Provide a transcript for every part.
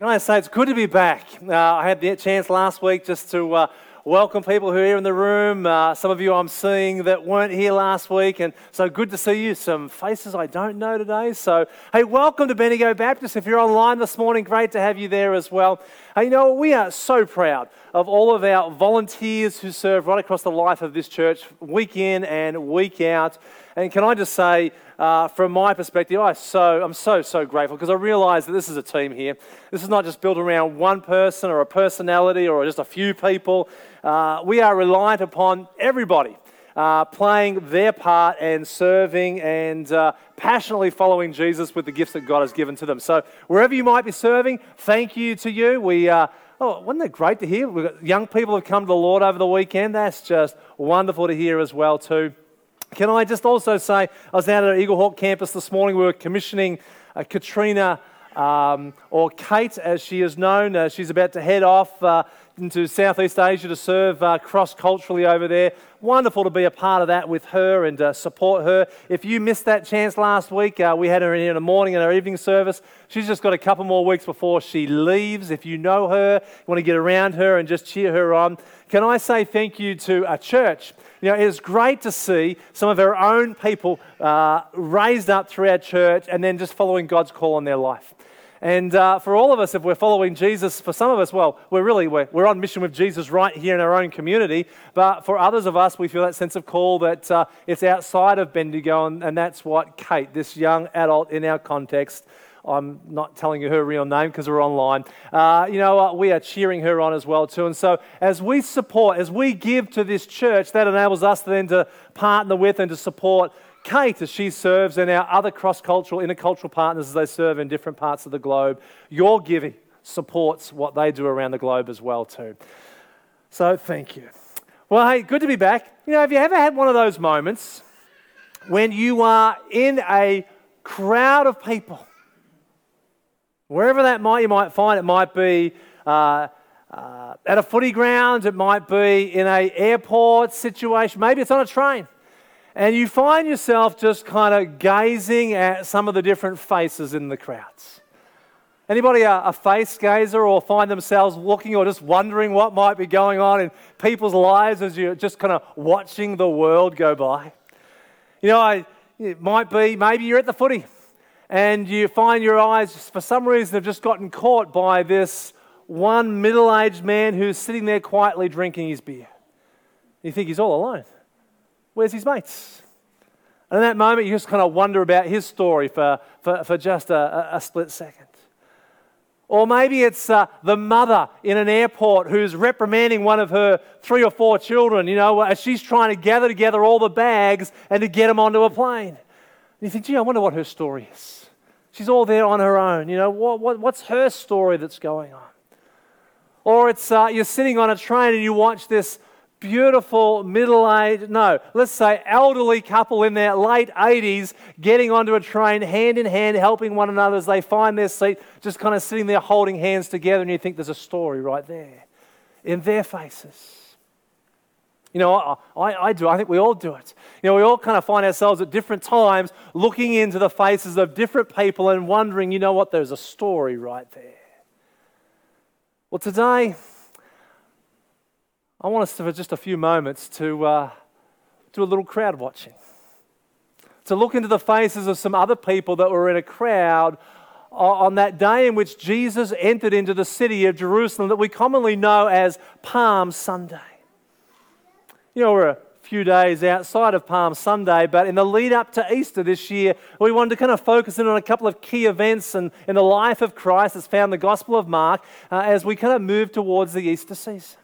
Can I say it's good to be back? Uh, I had the chance last week just to uh, welcome people who are here in the room. Uh, some of you I'm seeing that weren't here last week, and so good to see you. Some faces I don't know today. So, hey, welcome to Bendigo Baptist. If you're online this morning, great to have you there as well. Hey, you know, we are so proud of all of our volunteers who serve right across the life of this church, week in and week out. And can I just say, uh, from my perspective, I so, I'm so, so grateful because I realize that this is a team here. This is not just built around one person or a personality or just a few people. Uh, we are reliant upon everybody. Uh, playing their part and serving and uh, passionately following Jesus with the gifts that God has given to them. So, wherever you might be serving, thank you to you. We, uh, oh, wasn't that great to hear? Young people have come to the Lord over the weekend. That's just wonderful to hear as well, too. Can I just also say, I was out at Eaglehawk campus this morning. We were commissioning uh, Katrina, um, or Kate as she is known. Uh, she's about to head off uh, into Southeast Asia to serve uh, cross culturally over there. Wonderful to be a part of that with her and uh, support her. If you missed that chance last week, uh, we had her in in the morning in our evening service. She's just got a couple more weeks before she leaves. If you know her, you want to get around her and just cheer her on, can I say thank you to a church? You know, it's great to see some of our own people uh, raised up through our church and then just following God's call on their life. And uh, for all of us, if we're following Jesus, for some of us, well, we're really we're, we're on mission with Jesus right here in our own community. But for others of us, we feel that sense of call that uh, it's outside of Bendigo, and, and that's what Kate, this young adult in our context, I'm not telling you her real name because we're online. Uh, you know, uh, we are cheering her on as well too. And so, as we support, as we give to this church, that enables us then to partner with and to support Kate as she serves and our other cross-cultural, intercultural partners as they serve in different parts of the globe. Your giving supports what they do around the globe as well too. So, thank you. Well, hey, good to be back. You know, have you ever had one of those moments when you are in a crowd of people? Wherever that might you might find, it might be uh, uh, at a footy ground, it might be in an airport situation, maybe it's on a train. And you find yourself just kind of gazing at some of the different faces in the crowds. Anybody a, a, face gazer or find themselves looking or just wondering what might be going on in people's lives as you're just kind of watching the world go by? You know, I, it might be maybe you're at the footy and you find your eyes, for some reason, have just gotten caught by this one middle aged man who's sitting there quietly drinking his beer. You think he's all alone. Where's his mates? And in that moment, you just kind of wonder about his story for, for, for just a, a split second. Or maybe it's uh, the mother in an airport who's reprimanding one of her three or four children, you know, as she's trying to gather together all the bags and to get them onto a plane. And you think, gee, I wonder what her story is. She's all there on her own. You know, what, what, what's her story that's going on? Or it's uh, you're sitting on a train and you watch this beautiful middle aged, no, let's say elderly couple in their late 80s getting onto a train hand in hand, helping one another as they find their seat, just kind of sitting there holding hands together, and you think there's a story right there in their faces. You know, I, I, do. I think we all do it. You know, we all kind of find ourselves at different times looking into the faces of different people and wondering, you know what, there's a story right there. Well, today, I want us to, for just a few moments to uh, do a little crowd watching. To look into the faces of some other people that were in a crowd on that day in which Jesus entered into the city of Jerusalem that we commonly know as Palm Sunday. You know, we're a few days outside of Palm Sunday, but in the lead up to Easter this year, we wanted to kind of focus in on a couple of key events in, in the life of Christ as found in the Gospel of Mark uh, as we kind of move towards the Easter season.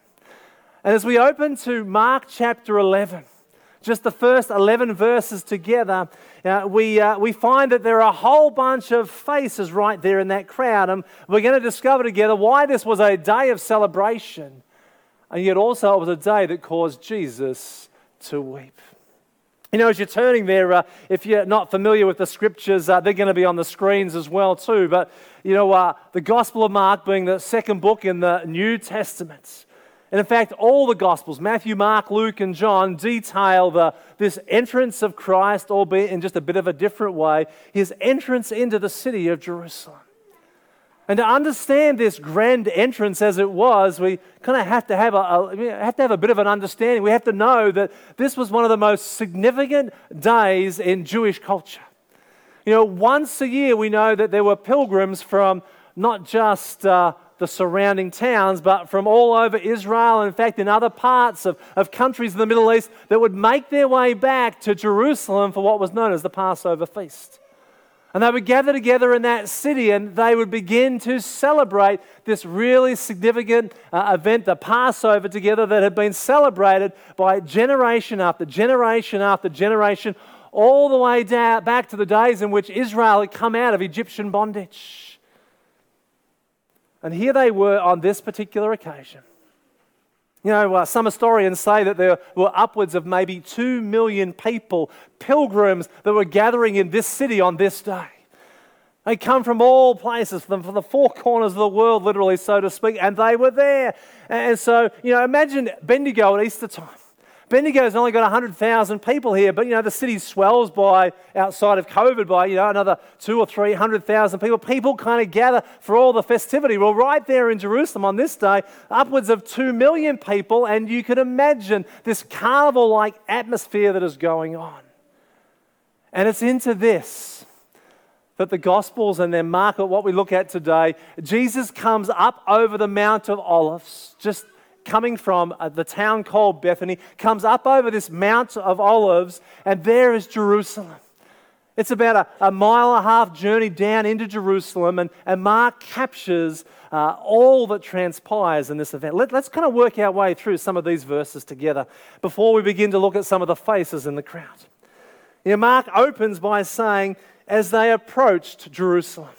And as we open to Mark chapter 11, just the first 11 verses together, uh, we, uh, we find that there are a whole bunch of faces right there in that crowd. And we're going to discover together why this was a day of celebration and yet also it was a day that caused Jesus to weep. You know, as you're turning there, uh, if you're not familiar with the scriptures, uh, they're going to be on the screens as well too. But you know, uh, the Gospel of Mark being the second book in the New Testament, and in fact, all the Gospels, Matthew, Mark, Luke, and John, detail the, this entrance of Christ, albeit in just a bit of a different way, his entrance into the city of Jerusalem. And to understand this grand entrance as it was, we kind of have to have a, a, have to have a bit of an understanding. We have to know that this was one of the most significant days in Jewish culture. You know, once a year we know that there were pilgrims from not just uh, the surrounding towns, but from all over Israel, in fact, in other parts of, of countries in the Middle East, that would make their way back to Jerusalem for what was known as the Passover feast. And they would gather together in that city and they would begin to celebrate this really significant uh, event, the Passover, together that had been celebrated by generation after generation after generation, all the way down, back to the days in which Israel had come out of Egyptian bondage. And here they were on this particular occasion. You know, uh, some historians say that there were upwards of maybe two million people, pilgrims, that were gathering in this city on this day. They come from all places, from the four corners of the world, literally, so to speak, and they were there. And so, you know, imagine Bendigo at Easter time. Bendigo's only got 100,000 people here, but you know, the city swells by, outside of COVID, by, you know, another two or 300,000 people. People kind of gather for all the festivity. Well, right there in Jerusalem on this day, upwards of 2 million people, and you can imagine this carnival like atmosphere that is going on. And it's into this that the Gospels and their mark what we look at today, Jesus comes up over the Mount of Olives, just coming from uh, the town called Bethany, comes up over this Mount of Olives, and there is Jerusalem. It's about a, a mile and a half journey down into Jerusalem, and, and Mark captures uh, all that transpires in this event. Let, us kind of work our way through some of these verses together before we begin to look at some of the faces in the crowd. You know, Mark opens by saying, as they approached Jerusalem.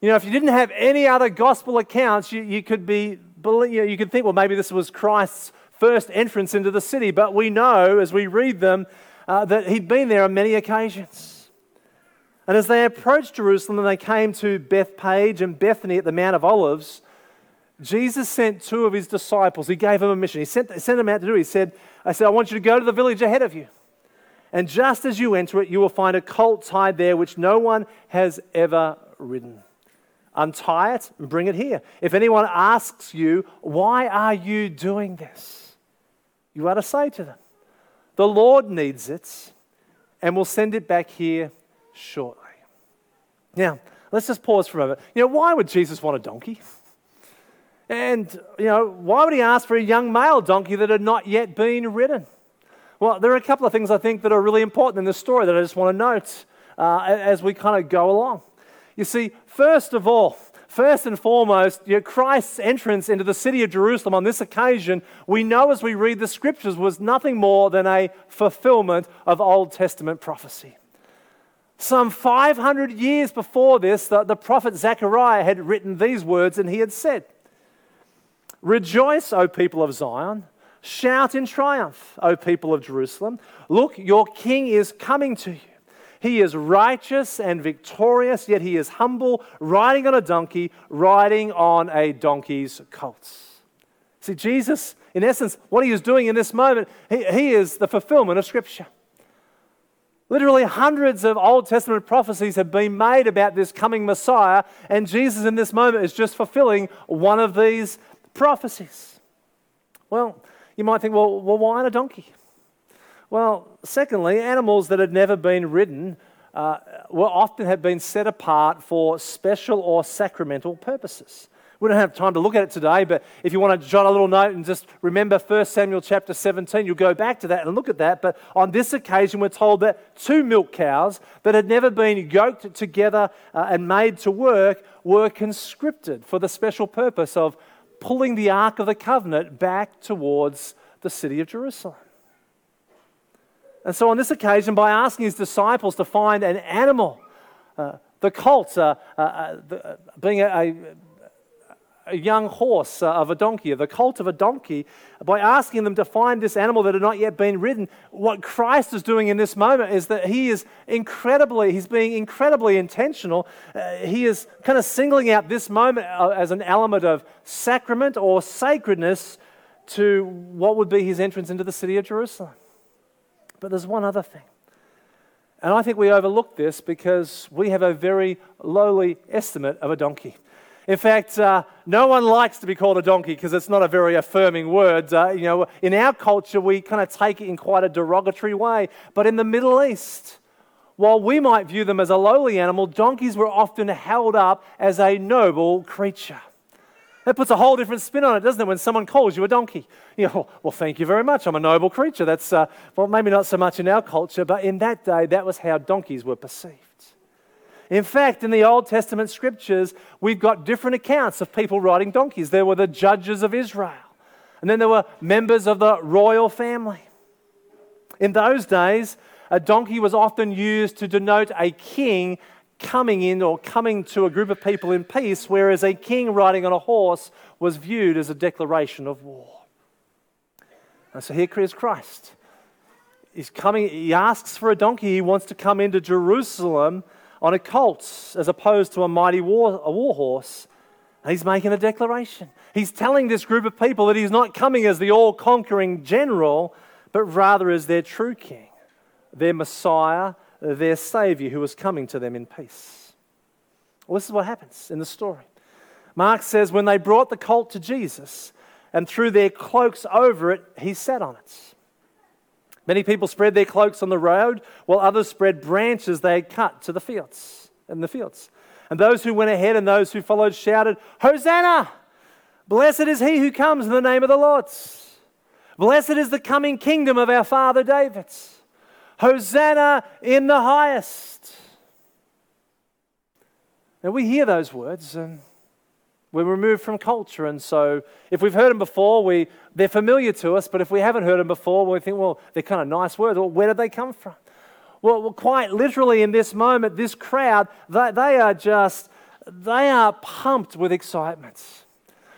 You know, if you didn't have any other gospel accounts, you, you could be you, you could think, well, maybe this was Christ's first entrance into the city, but we know as we read them uh, that he'd been there on many occasions. And as they approached Jerusalem and they came to Bethphage and Bethany at the Mount of Olives, Jesus sent two of his disciples. He gave them a mission. He sent, sent them out to do. He said, I said, I want you to go to the village ahead of you. And just as you enter it, you will find a colt tied there which no one has ever ridden. Untie it and bring it here. If anyone asks you, Why are you doing this? You are to say to them, The Lord needs it and we'll send it back here shortly. Now, let's just pause for a moment. You know, why would Jesus want a donkey? And, you know, why would he ask for a young male donkey that had not yet been ridden? Well, there are a couple of things I think that are really important in this story that I just want to note uh, as we kind of go along. You see, first of all, first and foremost, you know, Christ's entrance into the city of Jerusalem on this occasion, we know as we read the scriptures, was nothing more than a fulfillment of Old Testament prophecy. Some 500 years before this, the, the prophet Zechariah had written these words, and he had said, Rejoice, O people of Zion. Shout in triumph, O people of Jerusalem. Look, your king is coming to you. He is righteous and victorious, yet he is humble, riding on a donkey, riding on a donkey's colt. See, Jesus, in essence, what he is doing in this moment, he, he is the fulfillment of Scripture. Literally, hundreds of Old Testament prophecies have been made about this coming Messiah, and Jesus in this moment is just fulfilling one of these prophecies. Well, you might think, well, well why on a donkey? Well, secondly, animals that had never been ridden uh, were often have been set apart for special or sacramental purposes. We don't have time to look at it today, but if you want to jot a little note and just remember 1 Samuel chapter 17, you'll go back to that and look at that. But on this occasion, we're told that two milk cows that had never been yoked together uh, and made to work were conscripted for the special purpose of pulling the Ark of the Covenant back towards the city of Jerusalem. And so, on this occasion, by asking his disciples to find an animal, uh, the colt uh, uh, uh uh, being a, a, a, young horse uh, of a donkey, the colt of a donkey, by asking them to find this animal that had not yet been ridden, what Christ is doing in this moment is that he is incredibly, he's being incredibly intentional. he is kind of singling out this moment as an element of sacrament or sacredness to what would be his entrance into the city of Jerusalem. But there's one other thing. And I think we overlook this because we have a very lowly estimate of a donkey. In fact, uh, no one likes to be called a donkey because it's not a very affirming word. Uh, you know, in our culture, we kind of take it in quite a derogatory way. But in the Middle East, while we might view them as a lowly animal, donkeys were often held up as a noble creature. That puts a whole different spin on it, doesn't it? When someone calls you a donkey, you know, well, thank you very much. I'm a noble creature. That's, uh, well, maybe not so much in our culture, but in that day, that was how donkeys were perceived. In fact, in the Old Testament scriptures, we've got different accounts of people riding donkeys. There were the judges of Israel, and then there were members of the royal family. In those days, a donkey was often used to denote a king coming in or coming to a group of people in peace, whereas a king riding on a horse was viewed as a declaration of war. And so here is Christ. He's coming, he asks for a donkey. He wants to come into Jerusalem on a colt as opposed to a mighty war, a war horse. And he's making a declaration. He's telling this group of people that he's not coming as the all conquering general, but rather as their true king, their Messiah, their Savior who was coming to them in peace. Well, this is what happens in the story. Mark says, when they brought the colt to Jesus and threw their cloaks over it, he sat on it. Many people spread their cloaks on the road, while others spread branches they had cut to the fields in the fields. And those who went ahead and those who followed shouted, Hosanna! Blessed is he who comes in the name of the Lord. Blessed is the coming kingdom of our father David. Hosanna in the highest. Now we hear those words and we're removed from culture. And so, if we've heard them before, we, they're familiar to us. But if we haven't heard them before, we think, well, they're kind of nice words. Well, where did they come from? Well, well quite literally, in this moment, this crowd, they, they are just, they are pumped with excitement.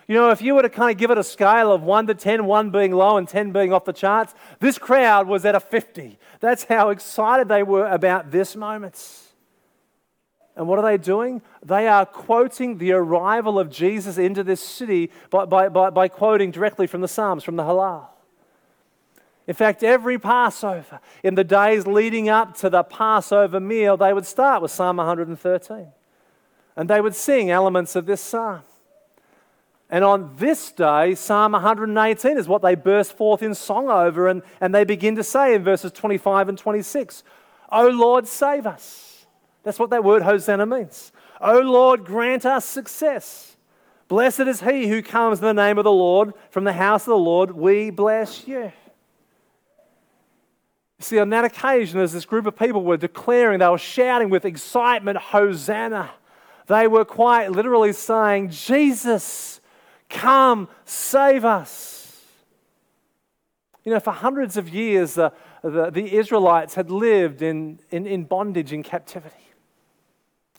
You know, if you were to kind of give it a scale of 1 to 10, 1 being low and 10 being off the charts, this crowd was at a 50. That's how excited they were about this moment. And what are they doing? They are quoting the arrival of Jesus into this city by, by, by, by, quoting directly from the Psalms, from the Hallel. In fact, every Passover, in the days leading up to the Passover meal, they would start with Psalm 113. And they would sing elements of this psalm. And on this day, Psalm 118 is what they burst forth in song over, and, and they begin to say in verses 25 and 26, O Lord, save us. That's what that word Hosanna means. O Lord, grant us success. Blessed is he who comes in the name of the Lord. From the house of the Lord, we bless you. See, on that occasion, as this group of people were declaring, they were shouting with excitement, Hosanna. They were quite literally saying, Jesus, come, save us. You know, for hundreds of years, the, the, the Israelites had lived in, in, in bondage, in captivity.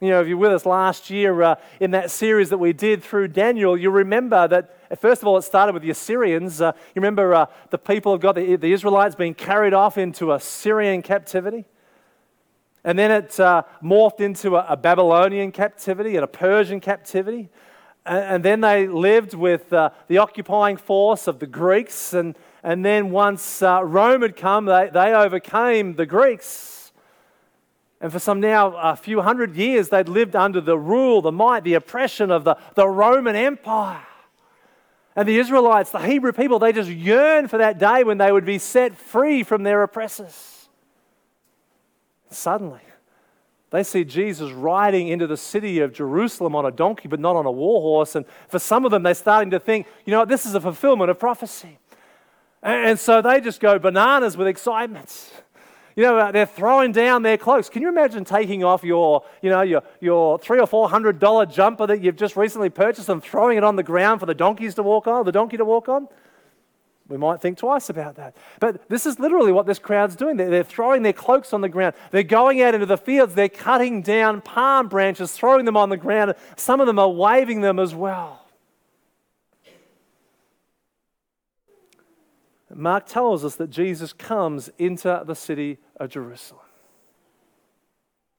You know, if you're with us last year uh, in that series that we did through Daniel, you'll remember that, first of all, it started with the Assyrians. Uh, you remember uh, the people of God, the, the, Israelites, being carried off into Assyrian captivity. And then it uh, morphed into a, a, Babylonian captivity and a Persian captivity. And, then they lived with uh, the occupying force of the Greeks. And, and then once Rome had come, they, they overcame the Greeks and for some now, a few hundred years, they'd lived under the rule, the might, the oppression of the, the Roman Empire. And the Israelites, the Hebrew people, they just yearned for that day when they would be set free from their oppressors. Suddenly, they see Jesus riding into the city of Jerusalem on a donkey, but not on a war horse. And for some of them, they're starting to think, you know, this is a fulfillment of prophecy. And so they just go bananas with excitement. You know, uh, they're throwing down their cloaks. Can you imagine taking off your, you know, your, your three or four hundred dollar jumper that you've just recently purchased and throwing it on the ground for the donkeys to walk on, the donkey to walk on? We might think twice about that. But this is literally what this crowd's doing. They're, throwing their cloaks on the ground. They're going out into the fields. They're cutting down palm branches, throwing them on the ground. Some of them are waving them as well. Mark tells us that Jesus comes into the city of Jerusalem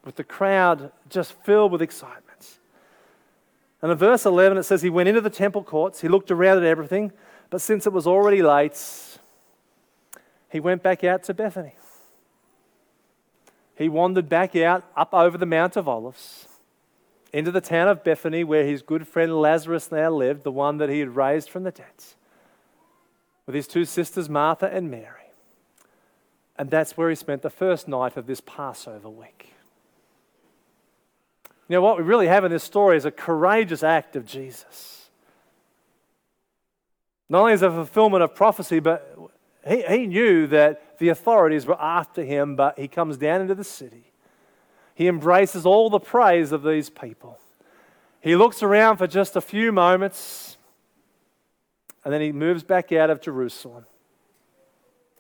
with the crowd just filled with excitement. And in verse 11, it says, He went into the temple courts, he looked around at everything, but since it was already late, he went back out to Bethany. He wandered back out up over the Mount of Olives. into the town of Bethany where his good friend Lazarus now lived, the one that he had raised from the dead, with his two sisters, Martha and Mary. And that's where he spent the first night of this Passover week. You know, what we really have in this story is a courageous act of Jesus. Not only is a fulfillment of prophecy, but he, he knew that the authorities were after him, but he comes down into the city. He embraces all the praise of these people. He looks around for just a few moments, and then he moves back out of Jerusalem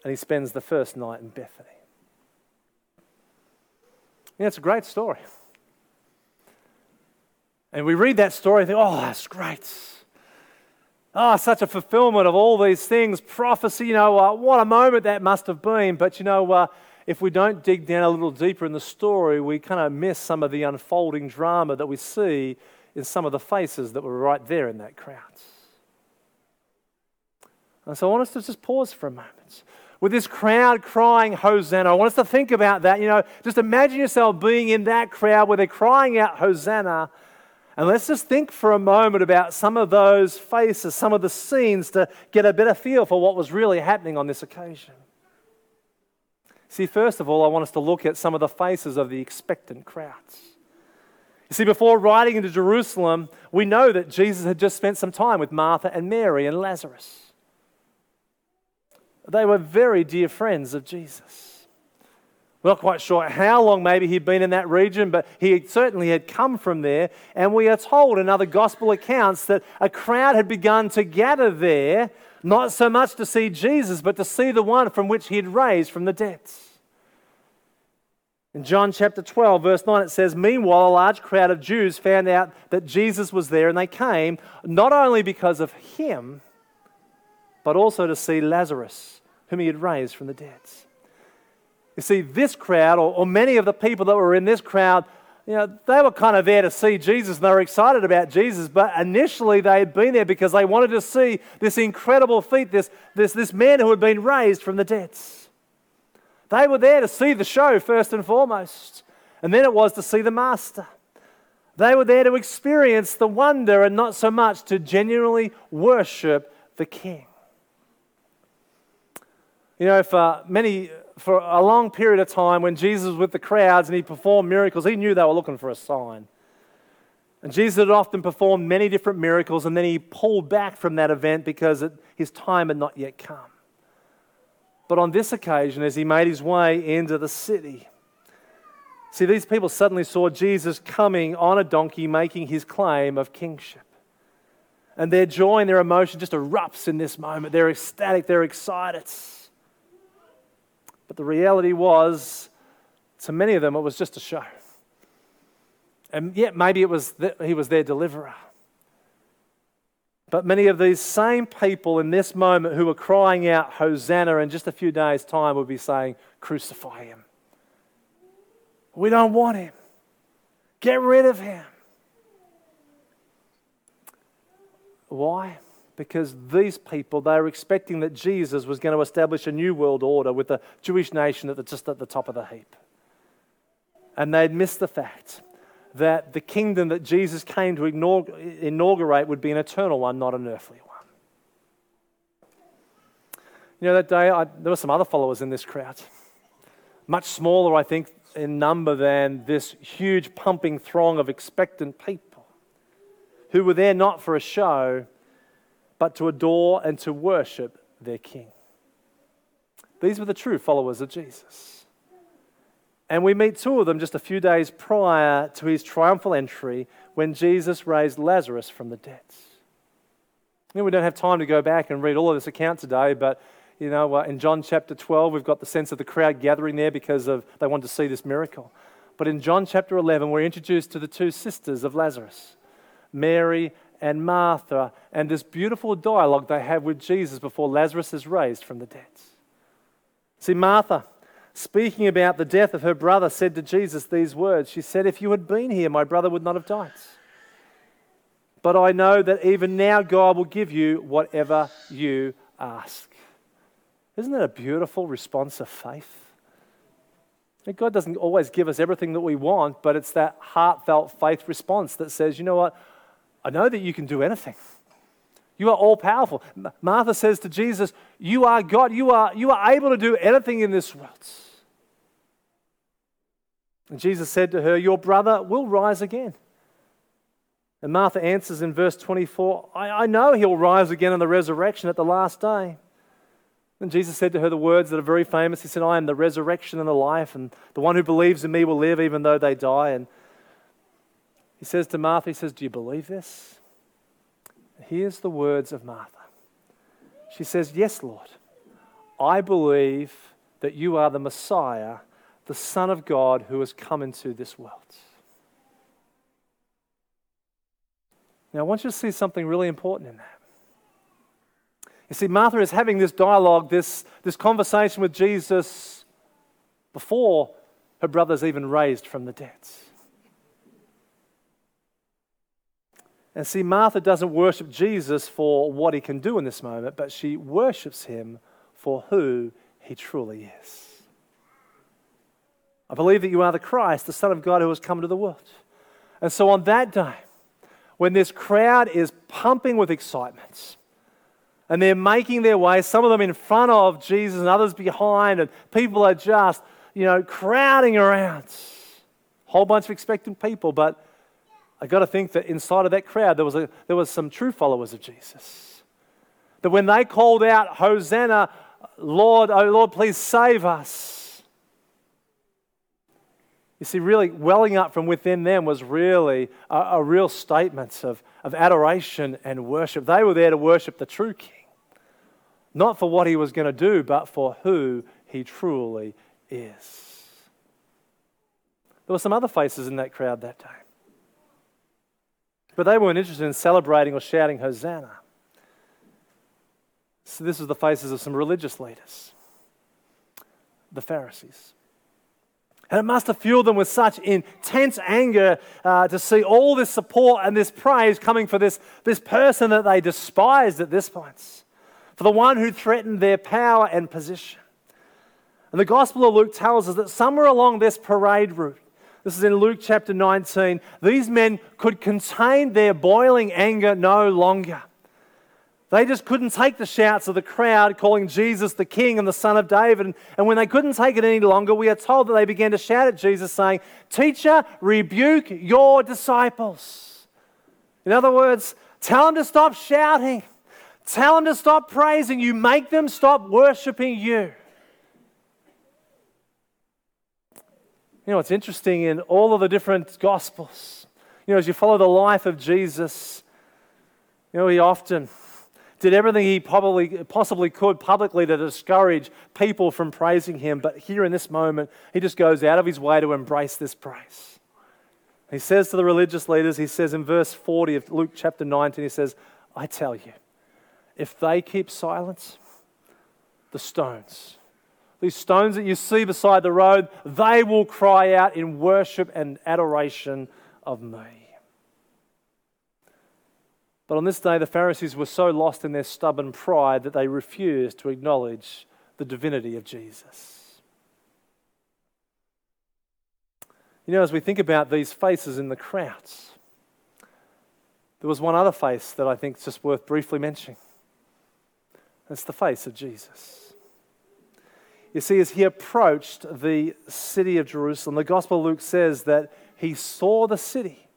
and he spends the first night in Bethany. Yeah, it's a great story. And we read that story and think, oh, that's great. Oh, such a fulfillment of all these things. Prophecy, you know, uh, what a moment that must have been. But, you know, uh, if we don't dig down a little deeper in the story, we kind of miss some of the unfolding drama that we see in some of the faces that were right there in that crowd. And so I want us to just pause for a moment with this crowd crying Hosanna. I want us to think about that. You know, just imagine yourself being in that crowd where they're crying out Hosanna. And let's just think for a moment about some of those faces, some of the scenes to get a better feel for what was really happening on this occasion. See, first of all, I want us to look at some of the faces of the expectant crowds. You see, before riding into Jerusalem, we know that Jesus had just spent some time with Martha and Mary and Lazarus. They were very dear friends of Jesus. We're not quite sure how long maybe he'd been in that region, but he certainly had come from there. And we are told in other gospel accounts that a crowd had begun to gather there, not so much to see Jesus, but to see the one from which he had raised from the dead. In John chapter 12, verse 9, it says, Meanwhile, a large crowd of Jews found out that Jesus was there, and they came not only because of him, but also to see Lazarus, whom he had raised from the dead. You see, this crowd, or, or many of the people that were in this crowd, you know, they were kind of there to see Jesus and they were excited about Jesus, but initially they had been there because they wanted to see this incredible feat, this, this, this man who had been raised from the dead. They were there to see the show first and foremost, and then it was to see the Master. They were there to experience the wonder and not so much to genuinely worship the King. You know, for many, for a long period of time, when Jesus was with the crowds and he performed miracles, he knew they were looking for a sign. And Jesus had often performed many different miracles, and then he pulled back from that event because it, his time had not yet come. But on this occasion, as he made his way into the city, see, these people suddenly saw Jesus coming on a donkey making his claim of kingship. And their joy and their emotion just erupts in this moment. They're ecstatic, they're excited. But the reality was, to many of them, it was just a show. And yet, maybe it was that he was their deliverer. But many of these same people in this moment who were crying out, Hosanna, in just a few days' time would be saying, Crucify him. We don't want him. Get rid of him. Why? Because these people, they were expecting that Jesus was going to establish a new world order with the Jewish nation at the, just at the top of the heap. And they'd missed the fact that the kingdom that Jesus came to inaugurate would be an eternal one, not an earthly one. You know, that day I, there were some other followers in this crowd, much smaller, I think, in number than this huge pumping throng of expectant people who were there not for a show but to adore and to worship their King. These were the true followers of Jesus. And we meet two of them just a few days prior to his triumphal entry when Jesus raised Lazarus from the dead. You know, we don't have time to go back and read all of this account today, but you know, uh, in John chapter 12, we've got the sense of the crowd gathering there because of they wanted to see this miracle. But in John chapter 11, we're introduced to the two sisters of Lazarus, Mary and Martha and this beautiful dialogue they have with Jesus before Lazarus is raised from the dead. See, Martha, speaking about the death of her brother, said to Jesus these words She said, If you had been here, my brother would not have died. But I know that even now God will give you whatever you ask. Isn't that a beautiful response of faith? God doesn't always give us everything that we want, but it's that heartfelt faith response that says, you know what? I know that you can do anything. You are all powerful. Martha says to Jesus, You are God. You are, you are able to do anything in this world. And Jesus said to her, Your brother will rise again. And Martha answers in verse 24, I, I know he'll rise again in the resurrection at the last day. And Jesus said to her the words that are very famous. He said, I am the resurrection and the life, and the one who believes in me will live even though they die. And he says to Martha, He says, Do you believe this? Here's the words of Martha. She says, Yes, Lord. I believe that you are the Messiah, the Son of God who has come into this world. Now, I want you to see something really important in that. You see, Martha is having this dialogue, this, this conversation with Jesus before her brother's even raised from the dead. And see, Martha doesn't worship Jesus for what he can do in this moment, but she worships him for who he truly is. I believe that you are the Christ, the Son of God who has come into the world. And so on that day, when this crowd is pumping with excitement, and they're making their way, some of them in front of Jesus and others behind, and people are just, you know, crowding around. Whole bunch of expectant people, but I got to think that inside of that crowd, there was, a, there was some true followers of Jesus. That when they called out, Hosanna, Lord, oh Lord, please save us. You see, really welling up from within them was really a, a real statement of, of adoration and worship. They were there to worship the true King, not for what he was going to do, but for who he truly is. There were some other faces in that crowd that day. But they weren't interested in celebrating or shouting Hosanna. So, this is the faces of some religious leaders, the Pharisees. And it must have fueled them with such intense anger uh, to see all this support and this praise coming for this, this person that they despised at this point, for the one who threatened their power and position. And the Gospel of Luke tells us that somewhere along this parade route, this is in Luke chapter 19. These men could contain their boiling anger no longer. They just couldn't take the shouts of the crowd calling Jesus the King and the Son of David. And when they couldn't take it any longer, we are told that they began to shout at Jesus, saying, Teacher, rebuke your disciples. In other words, tell them to stop shouting, tell them to stop praising you, make them stop worshiping you. You know, it's interesting in all of the different gospels, you know, as you follow the life of Jesus, you know, he often did everything he probably, possibly could publicly to discourage people from praising him. But here in this moment, he just goes out of his way to embrace this praise. He says to the religious leaders, he says in verse 40 of Luke chapter 19, he says, I tell you, if they keep silence, the stones these stones that you see beside the road, they will cry out in worship and adoration of me. But on this day, the Pharisees were so lost in their stubborn pride that they refused to acknowledge the divinity of Jesus. You know, as we think about these faces in the crowds, there was one other face that I think is just worth briefly mentioning. It's the face of Jesus. You see, as he approached the city of Jerusalem, the Gospel of Luke says that he saw the city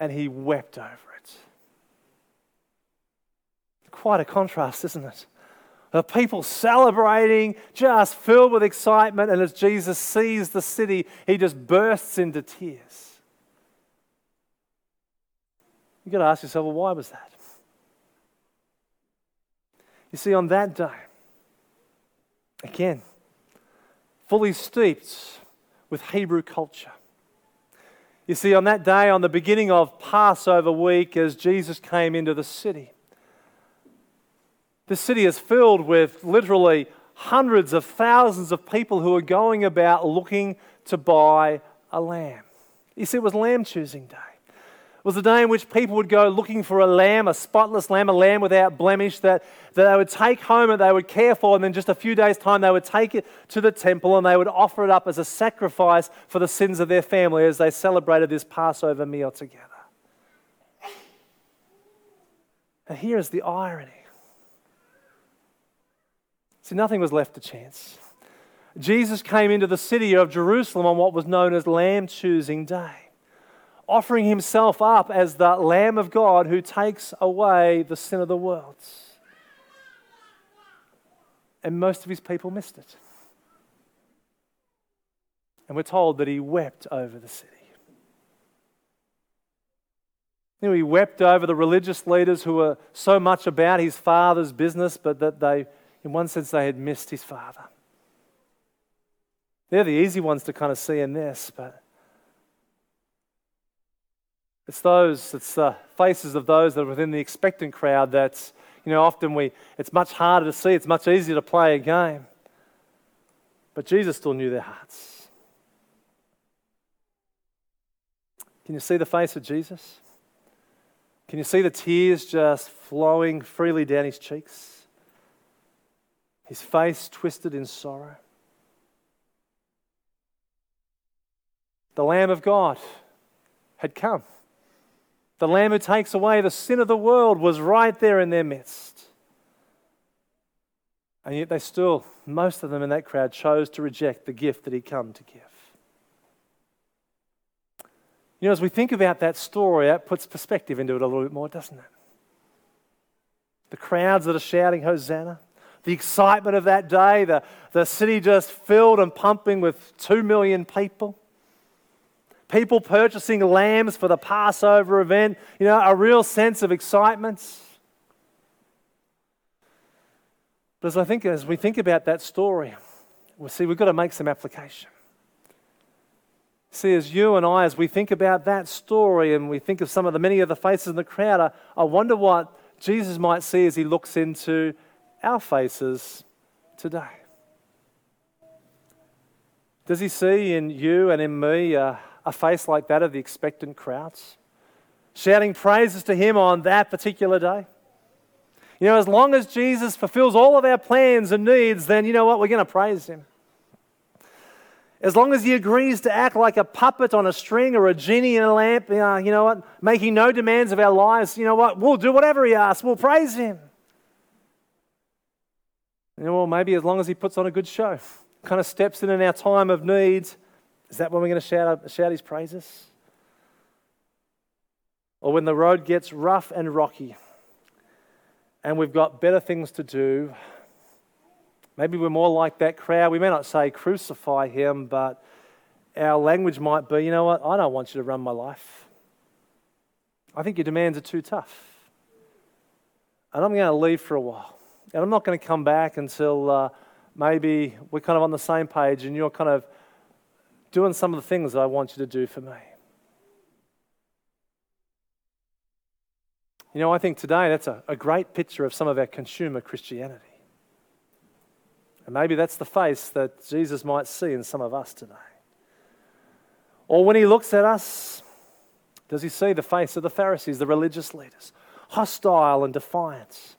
and he wept over it. Quite a contrast, isn't it? The people celebrating, just filled with excitement, and as Jesus sees the city, he just bursts into tears. You've got to ask yourself, well, why was that? You see, on that day, Again, fully steeped with Hebrew culture. You see, on that day, on the beginning of Passover week, as Jesus came into the city, the city is filled with literally hundreds of thousands of people who are going about looking to buy a lamb. You see, it was lamb choosing day. Was the day in which people would go looking for a lamb, a spotless lamb, a lamb without blemish that, that they would take home and they would care for. And then just a few days' time, they would take it to the temple and they would offer it up as a sacrifice for the sins of their family as they celebrated this Passover meal together. And here is the irony. See, nothing was left to chance. Jesus came into the city of Jerusalem on what was known as Lamb Choosing Day offering himself up as the Lamb of God who takes away the sin of the world. And most of his people missed it. And we're told that he wept over the city. You know, he wept over the religious leaders who were so much about his father's business, but that they, in one sense, they had missed his father. They're the easy ones to kind of see in this, but it's those, it's the faces of those that are within the expectant crowd that, you know, often we, it's much harder to see, it's much easier to play a game. But Jesus still knew their hearts. Can you see the face of Jesus? Can you see the tears just flowing freely down his cheeks? His face twisted in sorrow. The Lamb of God had come. The Lamb who takes away the sin of the world was right there in their midst. And yet they still, most of them in that crowd, chose to reject the gift that he'd come to give. You know, as we think about that story, that puts perspective into it a little bit more, doesn't it? The crowds that are shouting, Hosanna, the excitement of that day, the, the city just filled and pumping with two million people people purchasing lambs for the Passover event, you know, a real sense of excitement. But as I think, as we think about that story, we see we've got to make some application. See, as you and I, as we think about that story and we think of some of the many of the faces in the crowd, I, I wonder what Jesus might see as he looks into our faces today. Does he see in you and in me a face like that of the expectant crowds, shouting praises to Him on that particular day. You know, as long as Jesus fulfills all of our plans and needs, then you know what? We're going to praise Him. As long as He agrees to act like a puppet on a string or a genie in a lamp, you know, you know what? Making no demands of our lives, you know what? We'll do whatever He asks. We'll praise Him. You know, well, maybe as long as He puts on a good show, kind of steps in in our time of needs is that when we're going to shout, shout his praises? Or when the road gets rough and rocky and we've got better things to do, maybe we're more like that crowd. We may not say crucify him, but our language might be, you know what, I don't want you to run my life. I think your demands are too tough. And I'm going to leave for a while. And I'm not going to come back until uh, maybe we're kind of on the same page and you're kind of doing some of the things that I want you to do for me. You know, I think today that's a, a great picture of some of our consumer Christianity. And maybe that's the face that Jesus might see in some of us today. Or when he looks at us, does he see the face of the Pharisees, the religious leaders, hostile and defiant,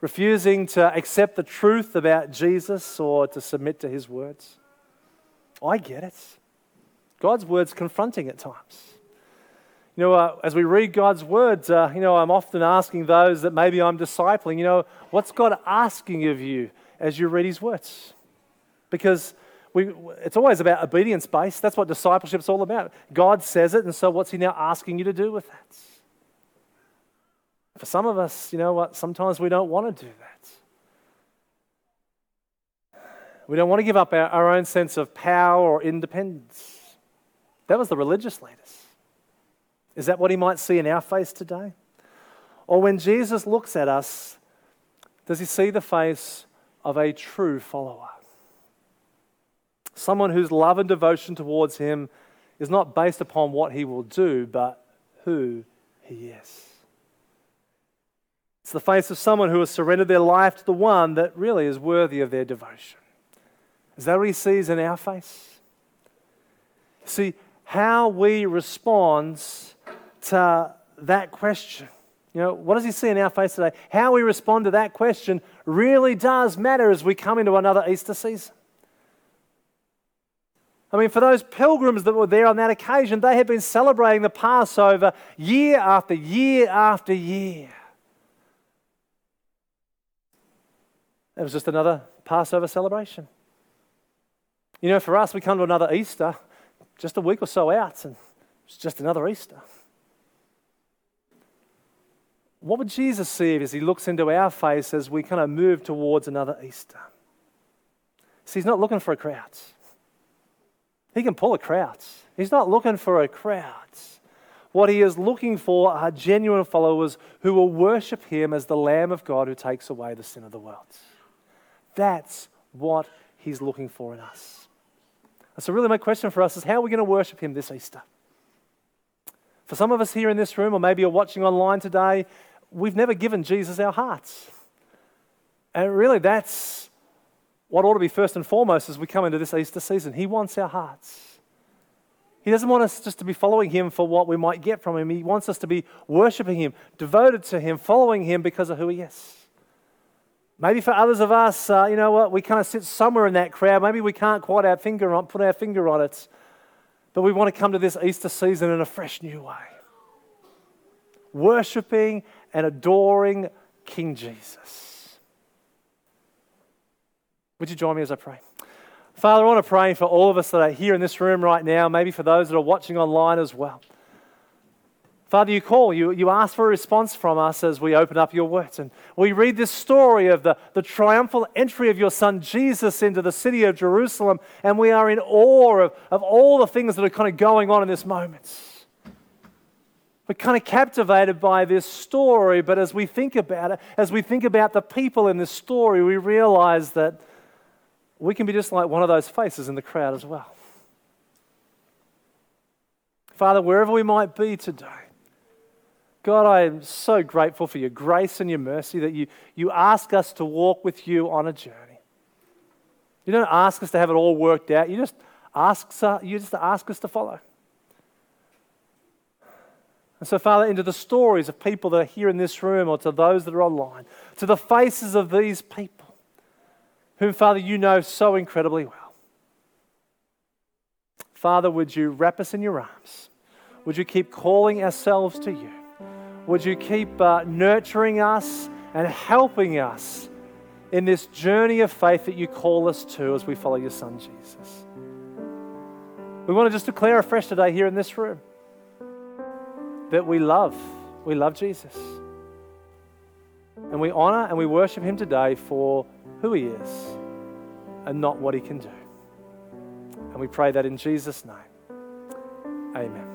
refusing to accept the truth about Jesus or to submit to his words? I get it. God's word's confronting at times. You know, uh, as we read God's words, uh, you know, I'm often asking those that maybe I'm discipling, you know, what's God asking of you as you read His words? Because we, it's always about obedience based. That's what discipleship's all about. God says it, and so what's He now asking you to do with that? For some of us, you know what, sometimes we don't want to do that. We don't want to give up our, our own sense of power or independence. That was the religious leaders. Is that what he might see in our face today? Or when Jesus looks at us, does he see the face of a true follower? Someone whose love and devotion towards him is not based upon what he will do, but who he is. It's the face of someone who has surrendered their life to the one that really is worthy of their devotion. Is that what he sees in our face? See, how we respond to that question, you know, what does he see in our face today? How we respond to that question really does matter as we come into another Easter season. I mean, for those pilgrims that were there on that occasion, they had been celebrating the Passover year after year after year. It was just another Passover celebration. You know, for us, we come to another Easter just a week or so out, and it's just another Easter. What would Jesus see as he looks into our face as we kind of move towards another Easter? See, he's not looking for a crowd. He can pull a crowd. He's not looking for a crowd. What he is looking for are genuine followers who will worship him as the Lamb of God who takes away the sin of the world. That's what he's looking for in us. So, really, my question for us is how are we going to worship him this Easter? For some of us here in this room, or maybe you're watching online today, we've never given Jesus our hearts. And really, that's what ought to be first and foremost as we come into this Easter season. He wants our hearts. He doesn't want us just to be following Him for what we might get from Him. He wants us to be worshiping Him, devoted to Him, following Him because of who He is. Maybe for others of us, uh, you know what, we kind of sit somewhere in that crowd. Maybe we can't quite our finger on, put our finger on it, but we want to come to this Easter season in a fresh new way. Worshipping and adoring King Jesus. Would you join me as I pray? Father, I want to pray for all of us that are here in this room right now, maybe for those that are watching online as well. Father, you call, you, you ask for a response from us as we open up your words. And we read this story of the, the triumphal entry of your son Jesus into the city of Jerusalem, and we are in awe of, of all the things that are kind of going on in this moment. We're kind of captivated by this story, but as we think about it, as we think about the people in this story, we realize that we can be just like one of those faces in the crowd as well. Father, wherever we might be today, God, I am so grateful for your grace and your mercy that you, you ask us to walk with you on a journey. You don't ask us to have it all worked out. You just ask, you just ask us to follow. And so, Father, into the stories of people that are here in this room or to those that are online, to the faces of these people, whom, Father, you know so incredibly well. Father, would you wrap us in your arms? Would you keep calling ourselves to you? Would you keep uh, nurturing us and helping us in this journey of faith that you call us to as we follow your Son, Jesus? We want to just declare afresh today here in this room that we love, we love Jesus. And we honor and we worship him today for who he is and not what he can do. And we pray that in Jesus' name. Amen.